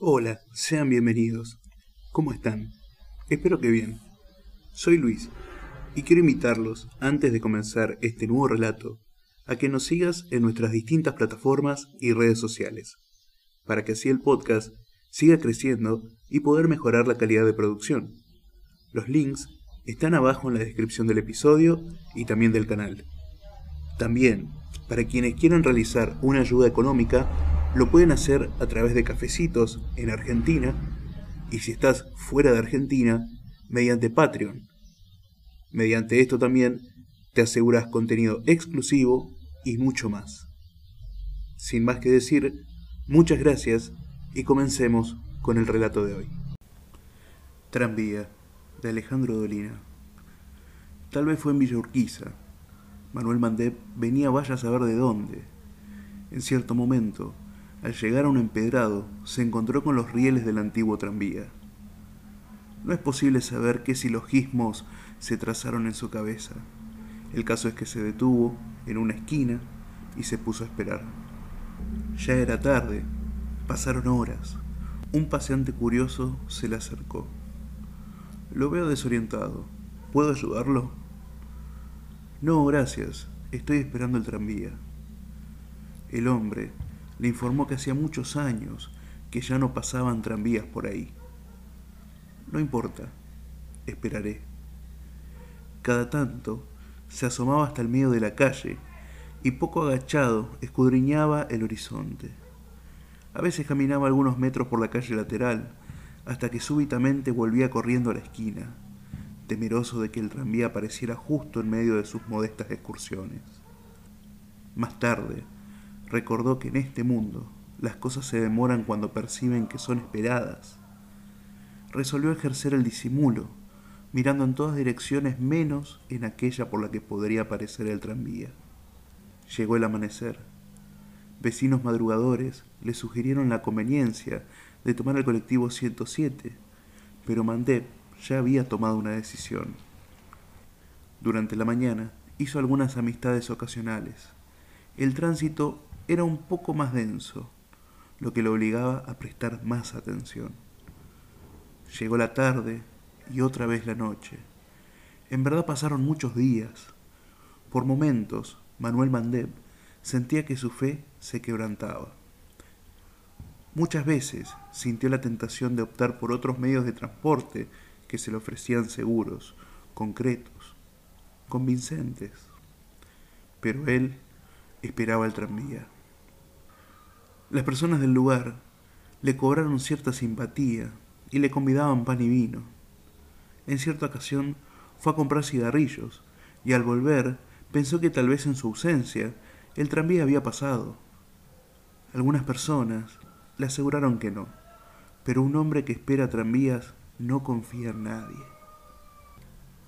Hola, sean bienvenidos. ¿Cómo están? Espero que bien. Soy Luis y quiero invitarlos, antes de comenzar este nuevo relato, a que nos sigas en nuestras distintas plataformas y redes sociales, para que así el podcast siga creciendo y poder mejorar la calidad de producción. Los links están abajo en la descripción del episodio y también del canal. También, para quienes quieran realizar una ayuda económica, lo pueden hacer a través de cafecitos en Argentina y si estás fuera de Argentina, mediante Patreon. Mediante esto también te aseguras contenido exclusivo y mucho más. Sin más que decir, muchas gracias y comencemos con el relato de hoy. Tranvía, de Alejandro Dolina. Tal vez fue en Villa Urquiza. Manuel Mandep venía vaya a saber de dónde. En cierto momento, al llegar a un empedrado, se encontró con los rieles del antiguo tranvía. No es posible saber qué silogismos se trazaron en su cabeza. El caso es que se detuvo en una esquina y se puso a esperar. Ya era tarde, pasaron horas. Un paseante curioso se le acercó. Lo veo desorientado. ¿Puedo ayudarlo? No, gracias. Estoy esperando el tranvía. El hombre le informó que hacía muchos años que ya no pasaban tranvías por ahí. No importa, esperaré. Cada tanto se asomaba hasta el medio de la calle y poco agachado escudriñaba el horizonte. A veces caminaba algunos metros por la calle lateral hasta que súbitamente volvía corriendo a la esquina, temeroso de que el tranvía apareciera justo en medio de sus modestas excursiones. Más tarde, recordó que en este mundo las cosas se demoran cuando perciben que son esperadas. Resolvió ejercer el disimulo, mirando en todas direcciones menos en aquella por la que podría aparecer el tranvía. Llegó el amanecer. Vecinos madrugadores le sugirieron la conveniencia de tomar el colectivo 107, pero Mandep ya había tomado una decisión. Durante la mañana hizo algunas amistades ocasionales. El tránsito era un poco más denso, lo que lo obligaba a prestar más atención. Llegó la tarde y otra vez la noche. En verdad pasaron muchos días. Por momentos, Manuel Mandeb sentía que su fe se quebrantaba. Muchas veces sintió la tentación de optar por otros medios de transporte que se le ofrecían seguros, concretos, convincentes. Pero él esperaba el tranvía. Las personas del lugar le cobraron cierta simpatía y le convidaban pan y vino. En cierta ocasión fue a comprar cigarrillos y al volver pensó que tal vez en su ausencia el tranvía había pasado. Algunas personas le aseguraron que no, pero un hombre que espera tranvías no confía en nadie.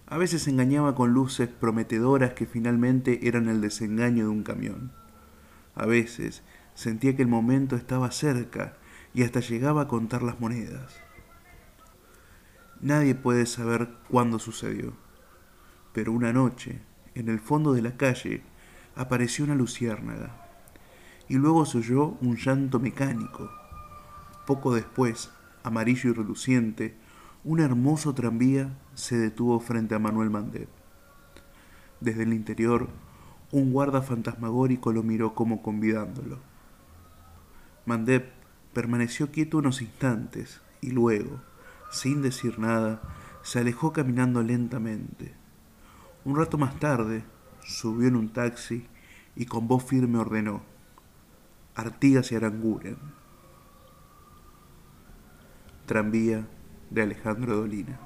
A veces engañaba con luces prometedoras que finalmente eran el desengaño de un camión. A veces sentía que el momento estaba cerca y hasta llegaba a contar las monedas. Nadie puede saber cuándo sucedió, pero una noche, en el fondo de la calle, apareció una luciérnaga, y luego se oyó un llanto mecánico. Poco después, amarillo y reluciente, un hermoso tranvía se detuvo frente a Manuel Mandep. Desde el interior, un guarda fantasmagórico lo miró como convidándolo. Mandep permaneció quieto unos instantes y luego, sin decir nada, se alejó caminando lentamente. Un rato más tarde, subió en un taxi y con voz firme ordenó, Artigas y Aranguren. Tranvía de Alejandro Dolina.